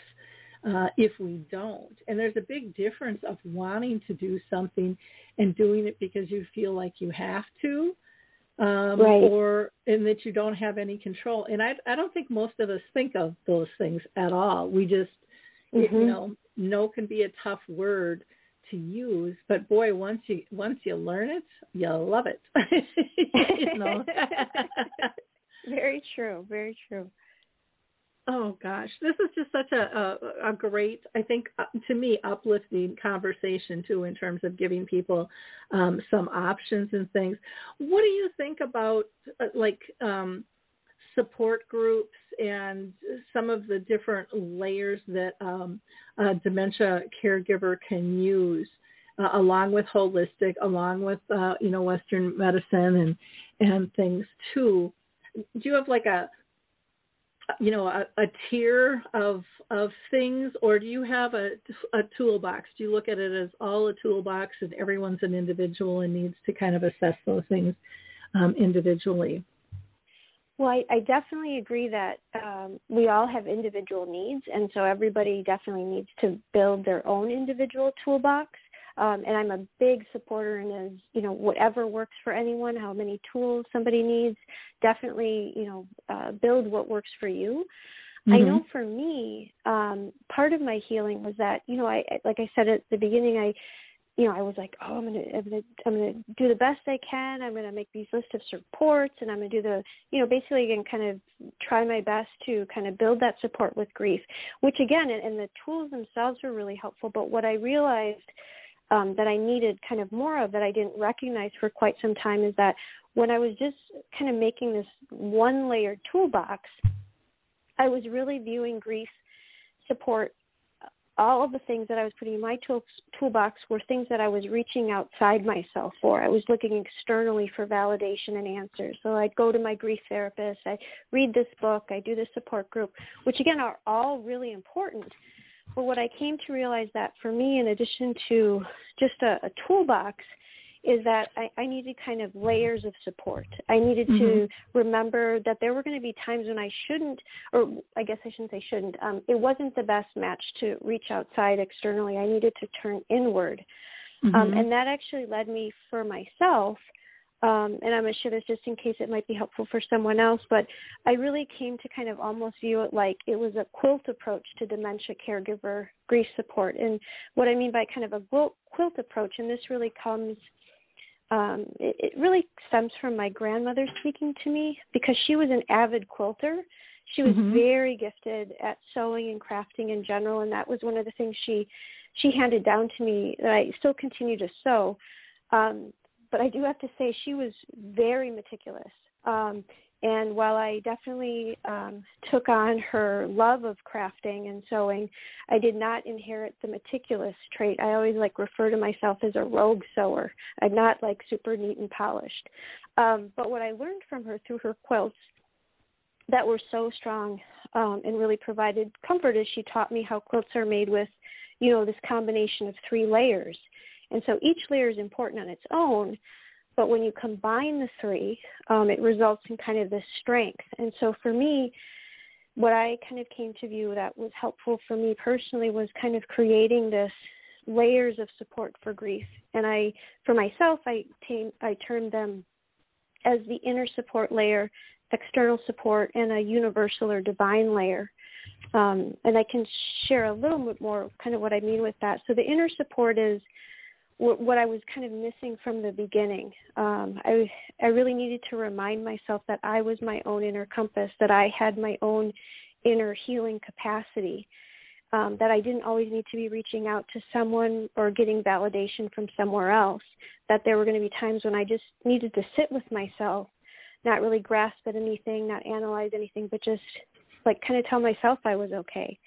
uh if we don't and there's a big difference of wanting to do something and doing it because you feel like you have to um
Right.
or in that you don't have any control and i i don't think most of us think of those things at all we just you
Mhm.
know no can be a tough word to use but boy once you once you learn it you'll love it you know
very true. Very true.
Oh gosh, this is just such a a, a great, I think, uh, to me, uplifting conversation too, in terms of giving people um, some options and things. What do you think about uh, like um, support groups and some of the different layers that um, a dementia caregiver can use, uh, along with holistic, along with uh, you know Western medicine and and things too? Do you have like a you know a, a tier of of things or do you have a a toolbox do you look at it as all a toolbox and everyone's an individual and needs to kind of assess those things um, individually
Well, I, I definitely agree that um, we all have individual needs, and so everybody definitely needs to build their own individual toolbox. Um, and I'm a big supporter in as you know whatever works for anyone, how many tools somebody needs, definitely you know uh, build what works for you. I
Mhm.
know for me, um, part of my healing was that you know I like I said at the beginning I you know, I was like, oh, I'm gonna, I'm gonna, I'm gonna do the best I can. I'm gonna make these list of supports, and I'm gonna do the, you know, basically again, kind of try my best to kind of build that support with grief. Which again, and, and the tools themselves were really helpful. But what I realized um, that I needed kind of more of that I didn't recognize for quite some time is that when I was just kind of making this one layered toolbox, I was really viewing grief support all of the things that I was putting in my tool, toolbox were things that I was reaching outside myself for. I was looking externally for validation and answers. So I'd go to my grief therapist, I read this book, I do this support group, which again are all really important. But what I came to realize that for me, in addition to just a, a toolbox, is that I, I needed kind of layers of support. I needed
Mhm.
to remember that there were going to be times when I shouldn't, or I guess I shouldn't say shouldn't. Um, it wasn't the best match to reach outside externally. I needed to turn inward, um,
Mhm.
and that actually led me for myself. Um, and I'm going to share this just in case it might be helpful for someone else. But I really came to kind of almost view it like it was a quilt approach to dementia caregiver grief support. And what I mean by kind of a quilt, approach, and this really comes um, it, it really stems from my grandmother speaking to me because she was an avid quilter. She was
Mhm.
very gifted at sewing and crafting in general, and that was one of the things she she handed down to me that I still continue to sew. Um, but I do have to say she was very meticulous. Um, and while I definitely um, took on her love of crafting and sewing, I did not inherit the meticulous trait. I always like refer to myself as a rogue sewer. I'm not like super neat and polished. Um, but what I learned from her through her quilts that were so strong um, and really provided comfort is she taught me how quilts are made with, you know, this combination of three layers. And so each layer is important on its own, but when you combine the three, um, it results in kind of this strength. And so for me, what I kind of came to view that was helpful for me personally was kind of creating this layers of support for grief. And I, for myself, I I termed them as the inner support layer, external support, and a universal or divine layer. Um, and I can share a little bit more kind of what I mean with that. So the inner support is what I was kind of missing from the beginning. Um, I I really needed to remind myself that I was my own inner compass, that I had my own inner healing capacity, um, that I didn't always need to be reaching out to someone or getting validation from somewhere else. That there were going to be times when I just needed to sit with myself, not really grasp at anything, not analyze anything, but just like kind of tell myself I was okay.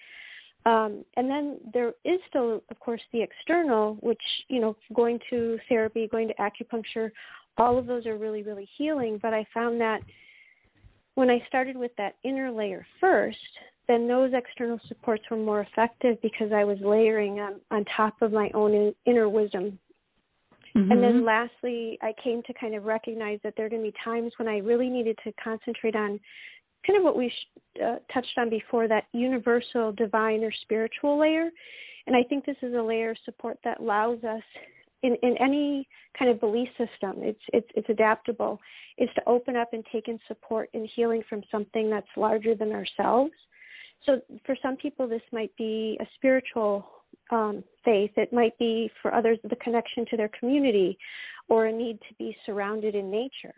Um, and then there is still, of course, the external, which, you know, going to therapy, going to acupuncture, all of those are really, really healing. But I found that when I started with that inner layer first, then those external supports were more effective because I was layering on, on top of my own inner wisdom. Mm-hmm. And then lastly, I came to kind of recognize that there are going to be times when I really needed to concentrate on kind of what we uh, touched on before that universal divine or spiritual layer. And i think this is a layer of support that allows us in, in any kind of belief system it's it's it's adaptable is to open up and take in support and healing from something that's larger than ourselves. So for some people this might be a spiritual um, faith. It might be for others the connection to their community or a need to be surrounded in nature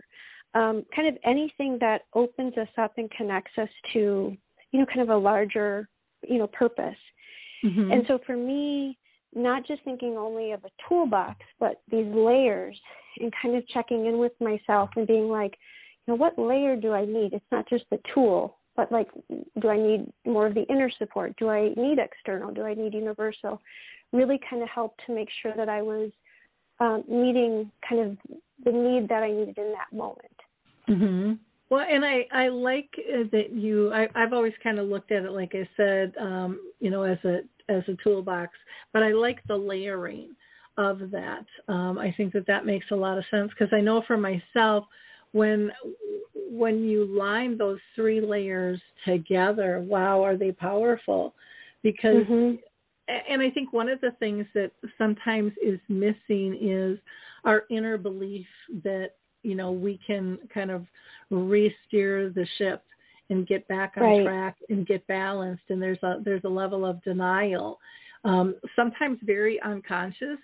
um, kind of anything that opens us up and connects us to, you know, kind of a larger, you know, purpose. Mm-hmm. And so for me, not just thinking only of a toolbox, but these layers and kind of checking in with myself and being like, you know, what layer do I need? It's not just the tool, but like, do I need more of the inner support? Do I need external? Do I need universal? Really kind of helped to make sure that I was um, meeting kind of the need that I needed in that moment.
Mm-hmm. Well, and I I like uh, that you. I, I've always kind of looked at it, like I said, um, you know, as a as a toolbox. But I like the layering of that. Um, I think that that makes a lot of sense because I know for myself when when you line those three layers together, wow, are they powerful? Because mm-hmm. and I think one of the things that sometimes is missing is our inner belief that you know we can kind of re-steer the ship and get back on right. track and get balanced and there's a there's a level of denial um, sometimes very unconscious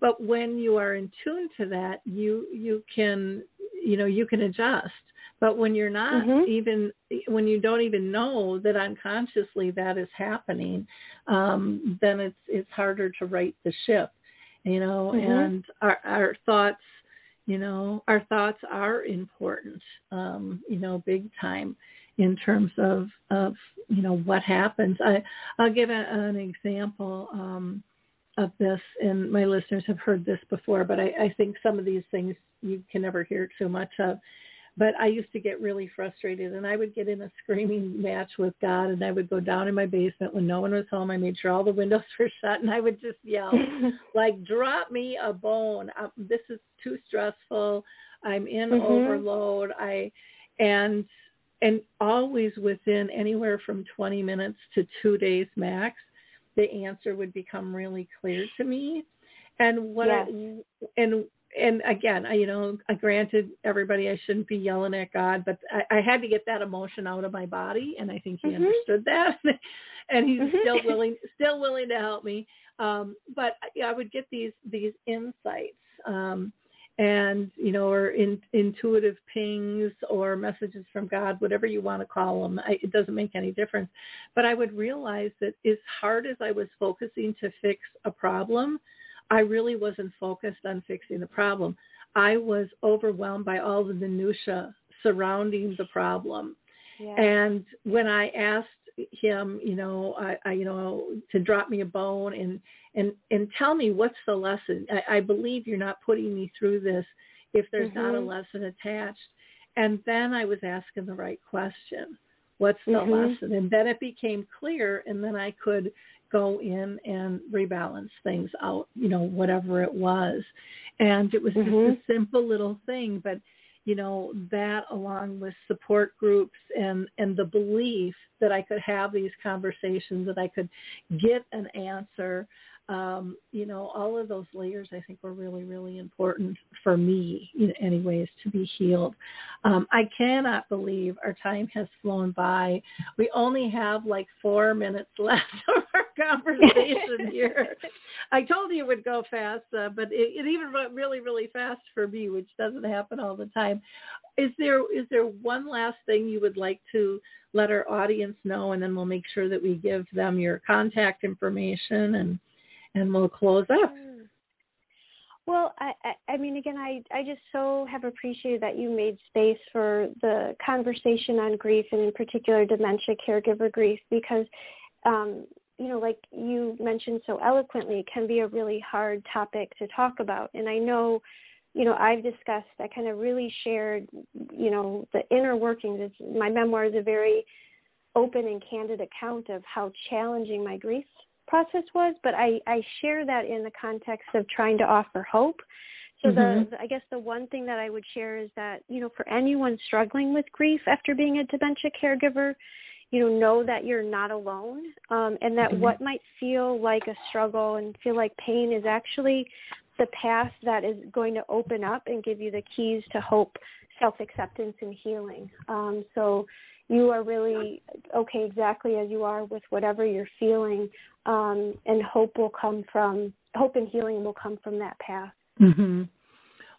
but when you are in tune to that you you can you know you can adjust but when you're not mm-hmm. even when you don't even know that unconsciously that is happening um, then it's it's harder to right the ship you know mm-hmm. and our our thoughts you know our thoughts are important um you know big time in terms of of you know what happens. I i'll give a, an example um of this and my listeners have heard this before but i i think some of these things you can never hear too much of but I used to get really frustrated and I would get in a screaming match with God and I would go down in my basement when no one was home. I made sure all the windows were shut and I would just yell, like, drop me a bone. Uh, this is too stressful. I'm in mm-hmm. overload. I, and, and always within anywhere from 20 minutes to two days max, the answer would become really clear to me. And what yes. I, and and again, I, you know, I granted everybody I shouldn't be yelling at God, but I, I had to get that emotion out of my body, and I think He mm-hmm. understood that, and He's mm-hmm. still willing, still willing to help me. Um, but yeah, I would get these these insights, um, and you know, or in, intuitive pings or messages from God, whatever you want to call them. I, it doesn't make any difference. But I would realize that as hard as I was focusing to fix a problem I really wasn't focused on fixing the problem. I was overwhelmed by all the minutia surrounding the problem.
Yeah.
And when I asked him, you know, I, I you know, to drop me a bone and and and tell me what's the lesson. I, I believe you're not putting me through this if there's mm-hmm. not a mm-hmm. lesson attached. And then I was asking the right question. What's the mm-hmm. lesson? And then it became clear, and then I could go in and rebalance things out, you know, whatever it was. And it was mm-hmm. just a mm-hmm. simple little thing, but you know that along with support groups and and the belief that I could have these conversations that I could get an answer um, you know, all of those layers I think were really, really important for me, in any ways, to be healed. Um, I cannot believe our time has flown by. We only have like four minutes left of our conversation here. I told you it would go fast, uh, but it, it even went really, really fast for me, which doesn't happen all the time. Is there is there one last thing you would like to let our audience know, and then we'll make sure that we give them your contact information and and we'll close up.
Well, I, I mean, again, I, I just so have appreciated that you made space for the conversation on grief and in particular dementia caregiver grief because, um, you know, like you mentioned so eloquently, it can be a really hard topic to talk about. And I know, you know, I've discussed, I kind of really shared, you know, the inner workings. It's, my memoir is a very open and candid account of how challenging my grief process was, but I, I share that in the context of trying to offer hope. So mm-hmm. the, I guess the one thing that I would share is that, you know, for anyone struggling with grief after being a dementia caregiver, you know, know that you're not alone, um, and that mm-hmm. what might feel like a struggle and feel like pain is actually the path that is going to open up and give you the keys to hope, self acceptance, and healing. Um, so you are really okay exactly as you are with whatever you're feeling um, and hope will come from hope and healing will come from that path.
Mm-hmm.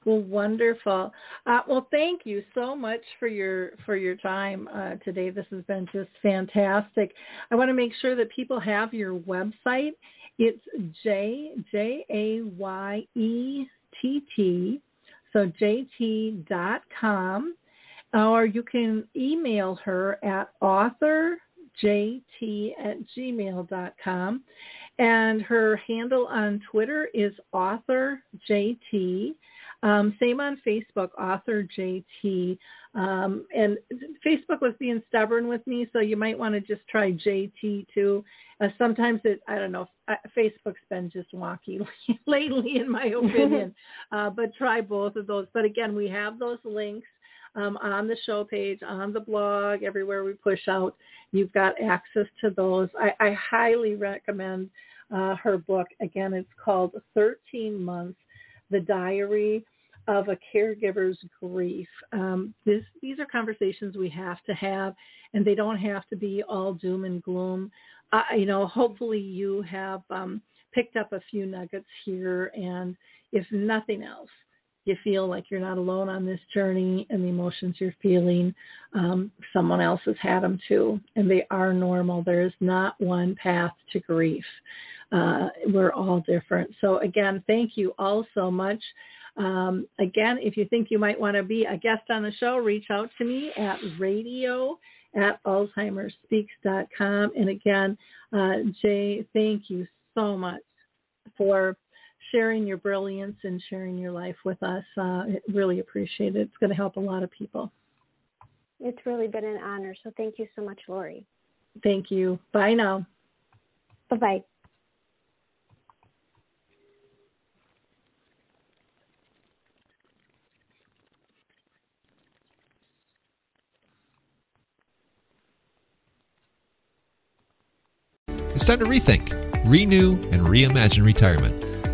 well wonderful. Uh, well thank you so much for your for your time uh, today. This has been just fantastic. I want to make sure that people have your website. It's j j a y e t t so jayetee.com or you can email her at authorjayetee at gmail.com. And her handle on Twitter is authorjayetee. Um, same on Facebook, authorjayetee. Um, and Facebook was being stubborn with me, so you might want to just try JT too. Uh, sometimes it, I don't know, Facebook's been just wonky lately, in my opinion. uh, but try both of those. But again, we have those links um, on the show page, on the blog, everywhere we push out. You've got access to those. I, I highly recommend uh, her book. Again, it's called 13 Months The Diary of a Caregiver's Grief. Um, this, these are conversations we have to have, and they don't have to be all doom and gloom. You know, hopefully you have um, picked up a few nuggets here, and if nothing else, you feel like you're not alone on this journey and the emotions you're feeling um, someone else has had them too and they are normal. There is not one path to grief. Uh, we're all different. So again thank you all so much. Um, again if you think you might want to be a guest on the show reach out to me at radio at alzheimersspeaks.com and again uh, Jaye thank you so much for sharing your brilliance and sharing your life with us. Uh, really appreciate it. It's going to help a lot of people.
It's really been an honor. So thank you so much, Lori.
Thank you. Bye now.
Bye bye.
It's time to rethink, renew, and reimagine retirement.